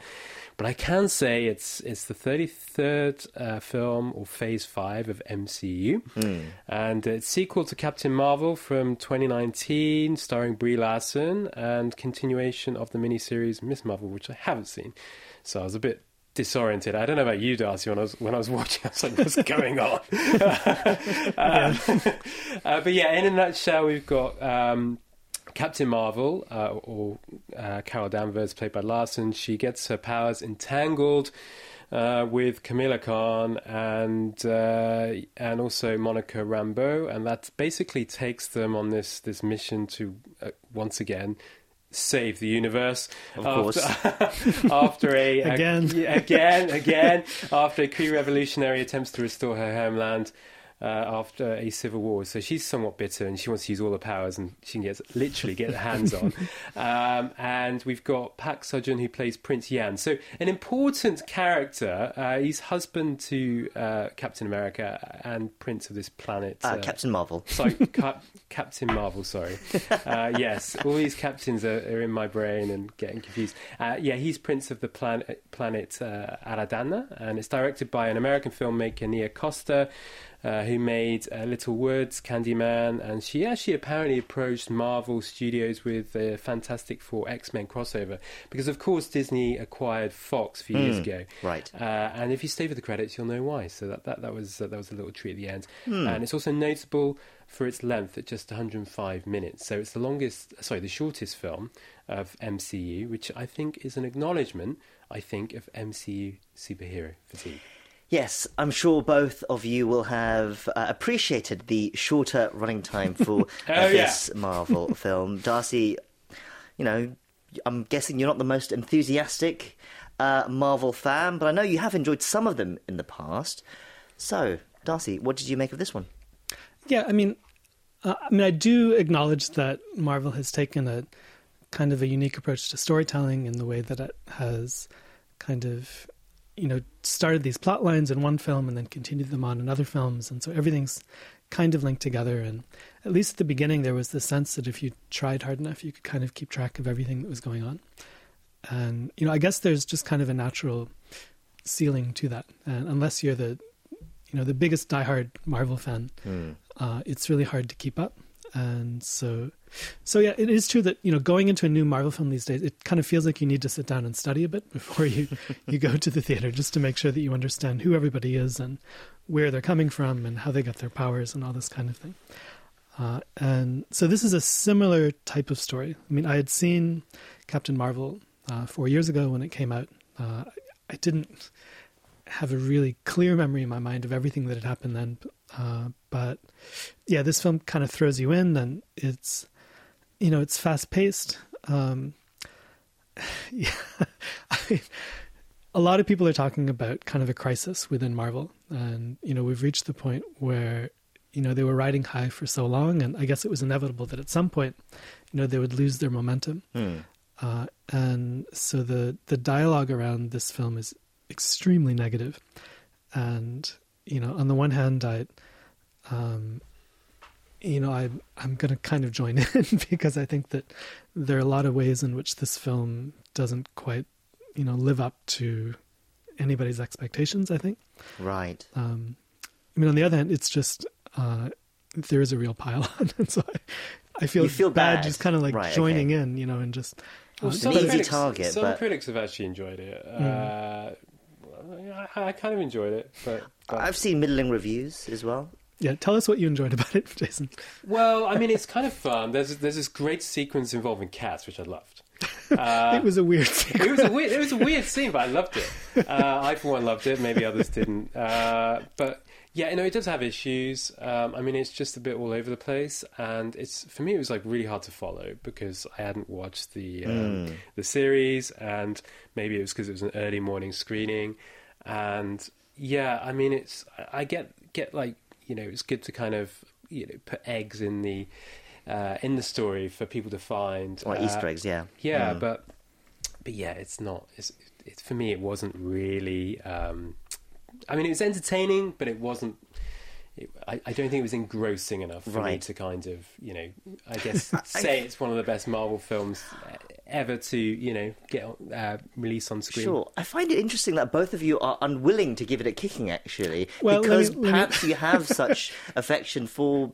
but I can say it's it's the thirty third uh, film or Phase Five of MCU, mm. and it's sequel to Captain Marvel from 2019, starring Brie Larson, and continuation of the miniseries Miss Marvel, which I haven't seen. So I was a bit disoriented. I don't know about you, Darcy. When I was when I was watching, I was like, "What's going on?" um, uh, but yeah, in a nutshell, we've got um, Captain Marvel, uh, or uh, Carol Danvers, played by Larson, she gets her powers entangled uh, with Kamala Khan and uh, and also Monica Rambeau, and that basically takes them on this this mission to uh, once again save the universe. Of after, course. after a again, a, again, again, after a Kree revolutionary attempts to restore her homeland uh, after a civil war. So she's somewhat bitter and she wants to use all the powers and she can get literally get her hands on. Um, and we've got Park Seo-joon who plays Prince Yan. So an important character. Uh, he's husband to uh, Captain America and Prince of this planet. Uh, Captain Marvel. Sorry, Cap- Captain Marvel. Sorry. Uh, yes, all these captains are, are, in my brain and getting confused. Uh, yeah, he's Prince of the planet planet Aladna, and it's directed by an American filmmaker Nia Costa. Uh, who made uh, Little Woods, Candyman, and she actually apparently approached Marvel Studios with the Fantastic Four X Men crossover because, of course, Disney acquired Fox a few years ago. right. Uh, and if you stay with the credits, you'll know why. So that that, that was uh, that was a little treat at the end, and it's also notable for its length at just 105 minutes. So it's the longest, sorry, the shortest film of MCU, which I think is an acknowledgement. I think of MCU superhero fatigue. Yes, I'm sure both of you will have uh, appreciated the shorter running time for uh, Oh, yeah. this Marvel film. Darcy, you know, I'm guessing you're not the most enthusiastic uh, Marvel fan, but I know you have enjoyed some of them in the past. So, Darcy, what did you make of this one? Yeah, I mean, uh, I mean, I do acknowledge that Marvel has taken a kind of a unique approach to storytelling in the way that it has kind of, you know, started these plot lines in one film and then continued them on in other films, and so everything's kind of linked together. And at least at the beginning, there was the sense that if you tried hard enough, you could kind of keep track of everything that was going on. And you know, I guess there's just kind of a natural ceiling to that, and unless you're the you know the biggest diehard Marvel fan, uh, it's really hard to keep up. And so, so yeah, it is true that you know going into a new Marvel film these days, it kind of feels like you need to sit down and study a bit before you you go to the theater, just to make sure that you understand who everybody is and where they're coming from and how they get their powers and all this kind of thing. Uh, and so this is a similar type of story. I mean, I had seen Captain Marvel uh, four years ago when it came out. Uh, I didn't have a really clear memory in my mind of everything that had happened then. Uh, but yeah, this film kind of throws you in, and it's you know it's fast paced. Um, yeah, I mean, a lot of people are talking about kind of a crisis within Marvel, and you know we've reached the point where you know they were riding high for so long, and I guess it was inevitable that at some point, you know, they would lose their momentum. Uh, and so the the dialogue around this film is extremely negative, and you know, on the one hand, I, um, you know, I I'm going to kind of join in because I think that there are a lot of ways in which this film doesn't quite, you know, live up to anybody's expectations. I think. Right. Um, I mean, on the other hand, it's just uh, there is a real pile on, and so I, I feel You feel bad. just kind of like Right, joining okay. in, you know, and just. Well, uh, some easy critics, target, some but- critics have actually enjoyed it. Uh, I, I kind of enjoyed it, but, but I've seen middling reviews as well. Yeah, tell us what you enjoyed about it, Jason. well, I mean, it's kind of fun. There's there's this great sequence involving cats, which I loved. Uh, it was a weird thing. it was a weird, it was a weird scene, but I loved it. Uh, I, for one, loved it. Maybe others didn't. Uh, but yeah, you know, it does have issues. Um, I mean, it's just a bit all over the place, and it's for me, it was like really hard to follow because I hadn't watched the um, the series, and maybe it was because it was an early morning screening, and yeah, I mean, it's I I get get like you know, it's good to kind of you know put eggs in the uh, in the story for people to find Or uh, Easter eggs, yeah. yeah, Mm. but but yeah, it's not. It's, it's for me. It wasn't really. Um, I mean, it was entertaining, but it wasn't. It, I, I don't think it was engrossing enough for me to kind of, you know, I guess say it's one of the best Marvel films ever to, you know, get uh, released on screen. Sure. I find it interesting that both of you are unwilling to give it a kicking, actually, Well, me- because me- perhaps you have such affection for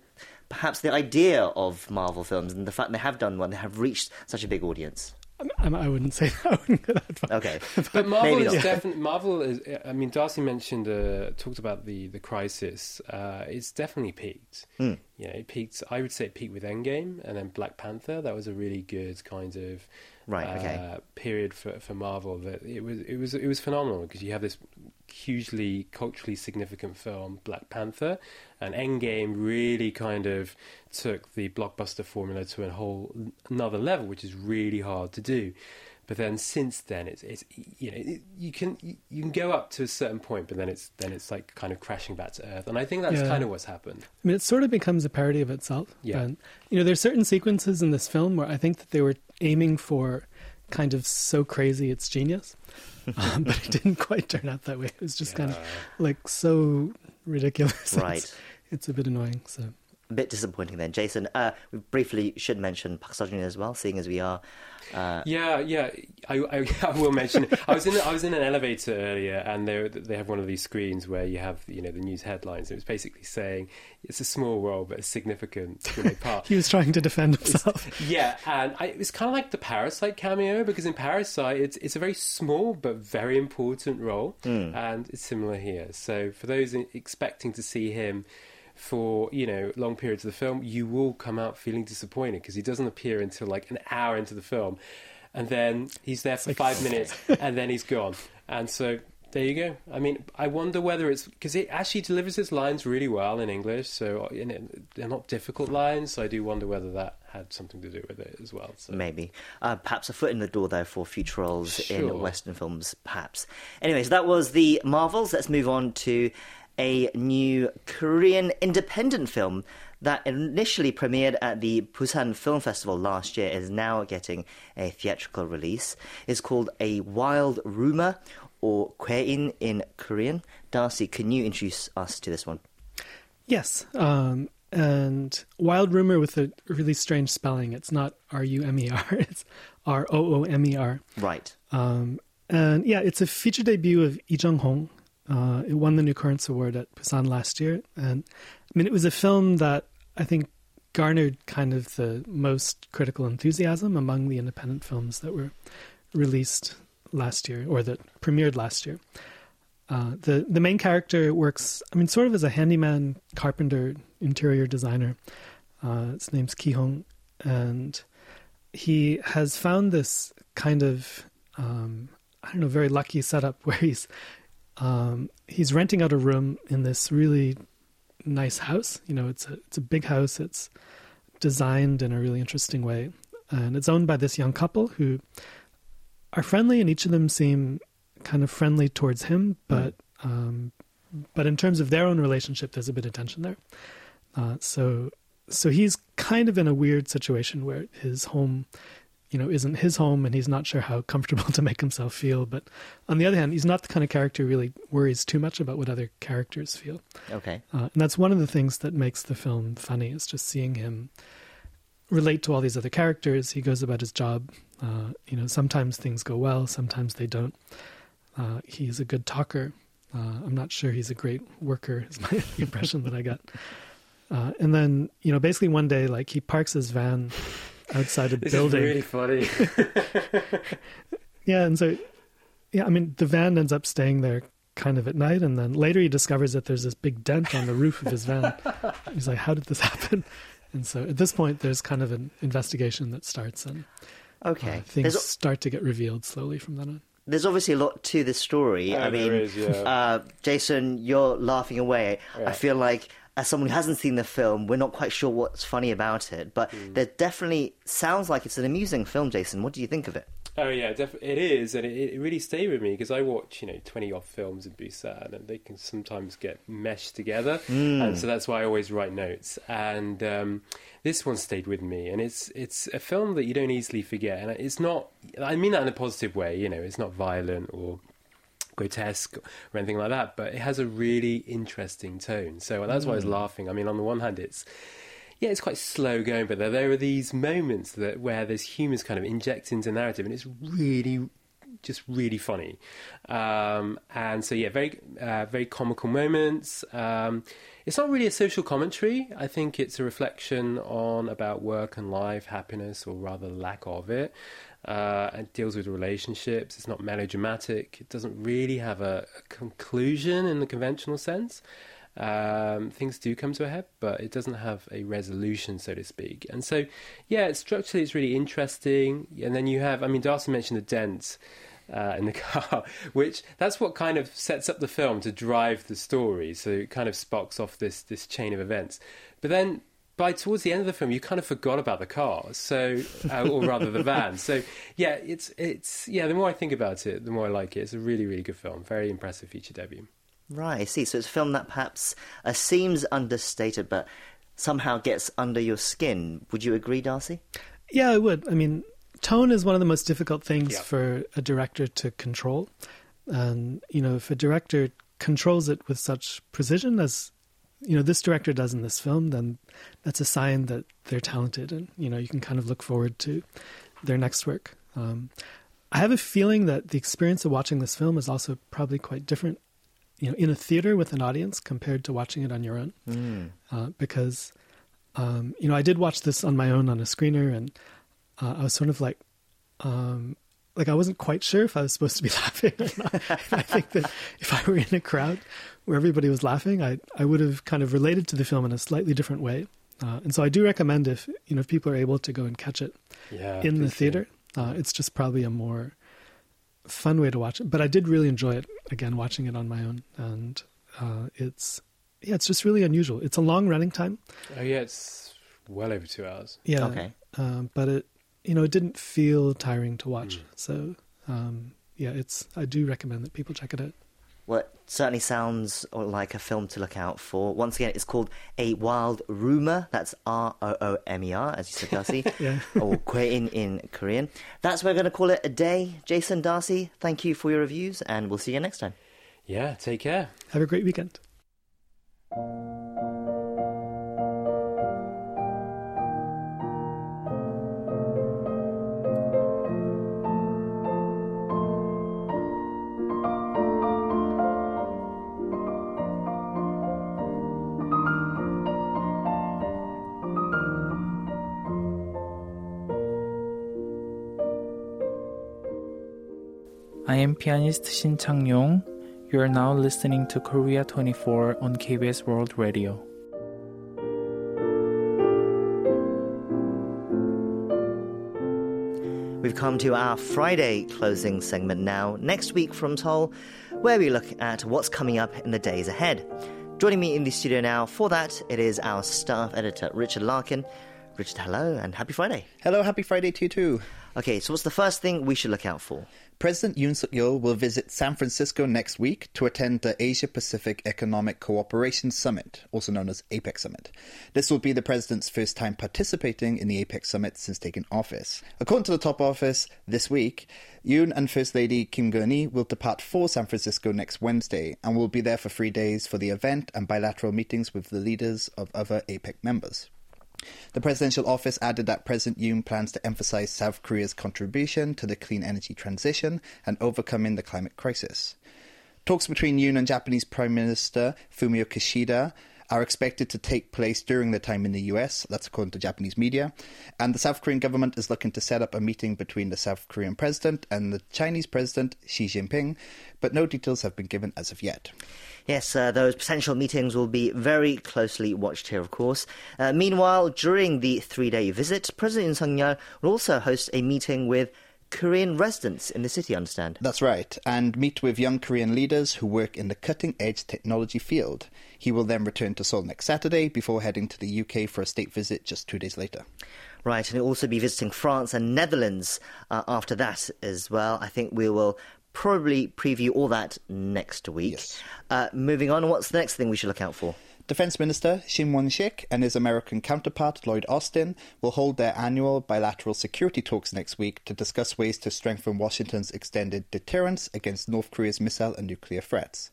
perhaps the idea of Marvel films and the fact they have done one, they have reached such a big audience. I, I wouldn't say that. I wouldn't go that far. Okay. But Marvel Maybe is not. definitely Marvel is. I mean, Darcy mentioned uh, talked about the the crisis. Uh, it's definitely peaked. You know, it peaked. I would say it peaked with Endgame, and then Black Panther. That was a really good kind of Right, okay. uh, period for for Marvel. That it was it was it was phenomenal because you have this hugely culturally significant film, Black Panther, and Endgame really kind of took the blockbuster formula to a whole another level, which is really hard to do. But then since then, it's it's you know it, you can you, you can go up to a certain point, but then it's then it's like kind of crashing back to earth, and I think that's Yeah. kind of what's happened. I mean, it sort of becomes a parody of itself. Yeah. And, you know, there's certain sequences in this film where I think that they were aiming for kind of so crazy it's genius, um, but it didn't quite turn out that way. It was just kind of like so ridiculous. Right. It's, it's a bit annoying. So a bit disappointing then. Jason, uh, we briefly should mention Park Seo-joon as well, seeing as we are. Uh, yeah, yeah, I, I, I will mention. It. I was in I was in an elevator earlier, and they they have one of these screens where you have you know the news headlines. It was basically saying it's a small role but a significant part. he was trying to defend himself. It's, yeah, and I, it was kind of like the Parasite cameo because in Parasite it's it's a very small but very important role, mm. and it's similar here. So for those expecting to see him for you know long periods of the film, you will come out feeling disappointed because he doesn't appear until like an hour into the film, and then he's there for like, five minutes, and then he's gone. And so there you go. I mean, I wonder whether it's because it actually delivers its lines really well in English, so they're not difficult lines. So I do wonder whether that had something to do with it as well. So. Maybe, uh, perhaps a foot in the door there for future roles sure. in Western films, perhaps. Anyways, that was the Marvels. Let's move on to a new Korean independent film that initially premiered at the Busan Film Festival last year is now getting a theatrical release. It's called A Wild Roomer or Kwein in Korean. Darcy, can you introduce us to this one? Yes. Um, and Wild Rumor with a really strange spelling. It's not R U M E R, it's R O O M E R. Right. Um, and yeah, it's a feature debut of Lee Jung Hong, uh, it won the New Currents Award at Busan last year, and I mean it was a film that I think garnered kind of the most critical enthusiasm among the independent films that were released last year or that premiered last year. Uh, the the main character works, I mean, sort of as a handyman, carpenter, interior designer. Uh, his name's Ki Hong, and he has found this kind of um, I don't know, very lucky setup where he's um, he's renting out a room in this really nice house. You know, it's a it's a big house. It's designed in a really interesting way, and it's owned by this young couple who are friendly, and each of them seem kind of friendly towards him. But um, but in terms of their own relationship, there's a bit of tension there. Uh, so so he's kind of in a weird situation where his home you know, isn't his home and he's not sure how comfortable to make himself feel. But on the other hand, he's not the kind of character who really worries too much about what other characters feel. Okay. Uh, and that's one of the things that makes the film funny is just seeing him relate to all these other characters. He goes about his job. Uh, you know, sometimes things go well, sometimes they don't. Uh, he's a good talker. Uh, I'm not sure he's a great worker, is my impression that I got. Uh, and then, you know, basically one day, like he parks his van outside a this building. Is really funny. yeah, and so yeah, I mean the van ends up staying there kind of at night, and then later he discovers that there's this big dent on the roof of his van. He's like, "How did this happen?" And so at this point, there's kind of an investigation that starts, and okay, uh, things there's... start to get revealed slowly from then on there's obviously a lot to this story. Oh, I mean, is, yeah. uh, Jason, you're laughing away. Yeah. I feel like as someone who hasn't seen the film, we're not quite sure what's funny about it, but mm. there definitely sounds like it's an amusing film. Jason, what do you think of it? Oh yeah, def- it is, and it, it really stayed with me because I watch you know twenty odd films in Busan, and they can sometimes get meshed together, mm. and so that's why I always write notes. And um, this one stayed with me, and it's it's a film that you don't easily forget, and it's not. I mean that in a positive way, you know, it's not violent or grotesque or anything like that, but it has a really interesting tone. So that's why I was hmm. laughing. I mean, on the one hand, it's yeah, it's quite slow going, but there, there are these moments that where there's humour kind of injected into narrative, and it's really just really funny. Um, and so yeah, very uh, very comical moments. Um, it's not really a social commentary. I think it's a reflection on about work and life, happiness, or rather lack of it. Uh, it deals with relationships. It's not melodramatic. It doesn't really have a, a conclusion in the conventional sense. Um, things do come to a head, but it doesn't have a resolution, so to speak. And so, yeah, structurally it's really interesting. And then you have, I mean, Darcy mentioned the dent uh, in the car, which that's what kind of sets up the film to drive the story. So it kind of sparks off this this chain of events. But then by towards the end of the film, you kind of forgot about the car, so uh, or rather the van. So yeah, it's it's yeah. The more I think about it, the more I like it. It's a really really good film. Very impressive feature debut. Right, I see. So it's a film that perhaps uh, seems understated, but somehow gets under your skin. Would you agree, Darcy? Yeah, I would. I mean, tone is one of the most difficult things yeah. for a director to control, and you know, if a director controls it with such precision as you know this director does in this film, then that's a sign that they're talented, and you know you can kind of look forward to their next work. Um, I have a feeling that the experience of watching this film is also probably quite different, you know, in a theater with an audience compared to watching it on your own, Mm. uh, because um, you know I did watch this on my own on a screener, and uh, I was sort of like. Um, like I wasn't quite sure if I was supposed to be laughing or not. I think that if I were in a crowd where everybody was laughing, I I would have kind of related to the film in a slightly different way. Uh, and so I do recommend if you know if people are able to go and catch it Yeah, in the please do. theater, uh, it's just probably a more fun way to watch it. But I did really enjoy it again watching it on my own, and uh, it's yeah, it's just really unusual. It's a long running time, Oh yeah, it's well over two hours. yeah, Okay. um, but it you know it didn't feel tiring to watch. So um, yeah, it's I do recommend that people check it out. Well, it certainly sounds like a film to look out for. Once again, it's called A Wild Roomer. That's R O O M E R, as you said, Darcy. Yeah. or Kwein in Korean. That's where we're going to call it a day. Jason, Darcy, thank you for your reviews, and we'll see you next time. Yeah, take care. Have a great weekend. Pianist Shin Chang-yong. You are now listening to Korea 24 on KBS World Radio. We've come to our Friday closing segment now, next week from Seoul, where we look at what's coming up in the days ahead. Joining me in the studio now for that, it is our staff editor, Richard Larkin. Richard, hello, and happy Friday. Hello, happy Friday to you too. Okay, so what's the first thing we should look out for? President Yoon Suk Yeol will visit San Francisco next week to attend the Asia Pacific Economic Cooperation Summit, also known as APEC Summit. This will be the president's first time participating in the APEC Summit since taking office. According to the top office, this week, Yoon and First Lady Kim Keon-hee will depart for San Francisco next Wednesday and will be there for three days for the event and bilateral meetings with the leaders of other APEC members. The presidential office added that President Yoon plans to emphasize South Korea's contribution to the clean energy transition and overcoming the climate crisis. Talks between Yoon and Japanese Prime Minister Fumio Kishida are expected to take place during the time in the US, that's according to Japanese media. And the South Korean government is looking to set up a meeting between the South Korean president and the Chinese president Xi Jinping, but no details have been given as of yet. Yes, uh, those potential meetings will be very closely watched here, of course. Uh, meanwhile, during the three day visit, President Suk Yeol will also host a meeting with Korean residents in the city, understand. That's right, and meet with young Korean leaders who work in the cutting edge technology field. He will then return to Seoul next Saturday before heading to the UK for a state visit just two days later. Right, and he'll also be visiting France and Netherlands uh, after that as well. I think we will probably preview all that next week. Yes. Uh, moving on, what's the next thing we should look out for? Defense Minister Shin Won-sik and his American counterpart Lloyd Austin will hold their annual bilateral security talks next week to discuss ways to strengthen Washington's extended deterrence against North Korea's missile and nuclear threats.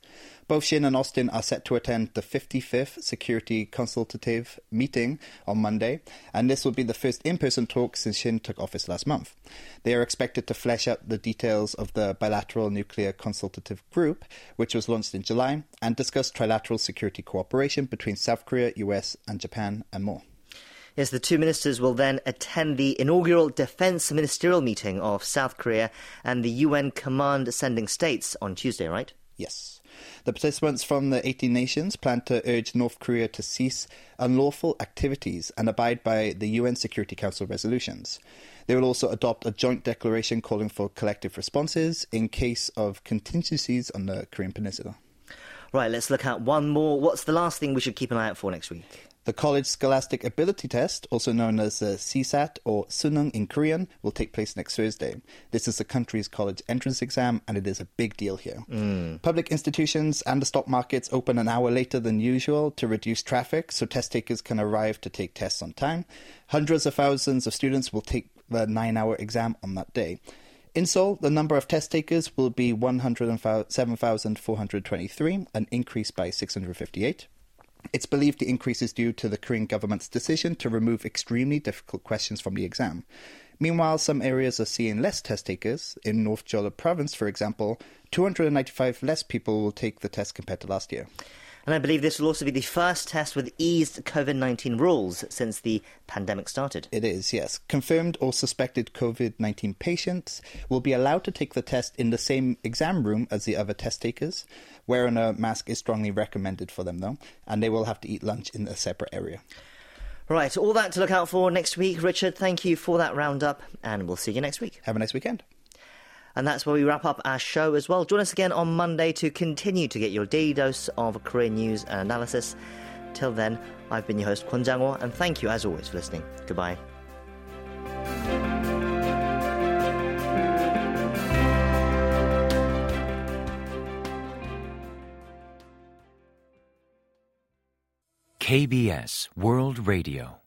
Both Shin and Austin are set to attend the 55th Security Consultative meeting on Monday, and this will be the first in-person talk since Shin took office last month. They are expected to flesh out the details of the bilateral nuclear consultative group, which was launched in July, and discuss trilateral security cooperation between South Korea, US, and Japan, and more. Yes, the two ministers will then attend the inaugural defense ministerial meeting of South Korea and the UN command sending states on Tuesday, right? Yes. The participants from the 18 nations plan to urge North Korea to cease unlawful activities and abide by the UN Security Council resolutions. They will also adopt a joint declaration calling for collective responses in case of contingencies on the Korean Peninsula. Right, let's look at one more. What's the last thing we should keep an eye out for next week? The College Scholastic Ability Test, also known as the CSAT or Suneung in Korean, will take place next Thursday. This is the country's college entrance exam, and it is a big deal here. Mm. Public institutions and the stock markets open an hour later than usual to reduce traffic, so test takers can arrive to take tests on time. Hundreds of thousands of students will take the nine hour exam on that day. In Seoul, the number of test takers will be 107,423, an increase by 658. It's believed the increase is due to the Korean government's decision to remove extremely difficult questions from the exam. Meanwhile, some areas are seeing less test takers. In North Jeolla province, for example, 295 less people will take the test compared to last year. And I believe this will also be the first test with eased COVID 19 rules since the pandemic started. It is, yes. Confirmed or suspected COVID 19 patients will be allowed to take the test in the same exam room as the other test takers. Wearing a mask is strongly recommended for them, though, and they will have to eat lunch in a separate area. Right, all that to look out for next week. Richard, thank you for that roundup, and we'll see you next week. Have a nice weekend. And that's where we wrap up our show as well. Join us again on Monday to continue to get your daily dose of Korean news and analysis. Till then, I've been your host, Kwon Jang-wo, and thank you as always for listening. Goodbye. KBS World Radio.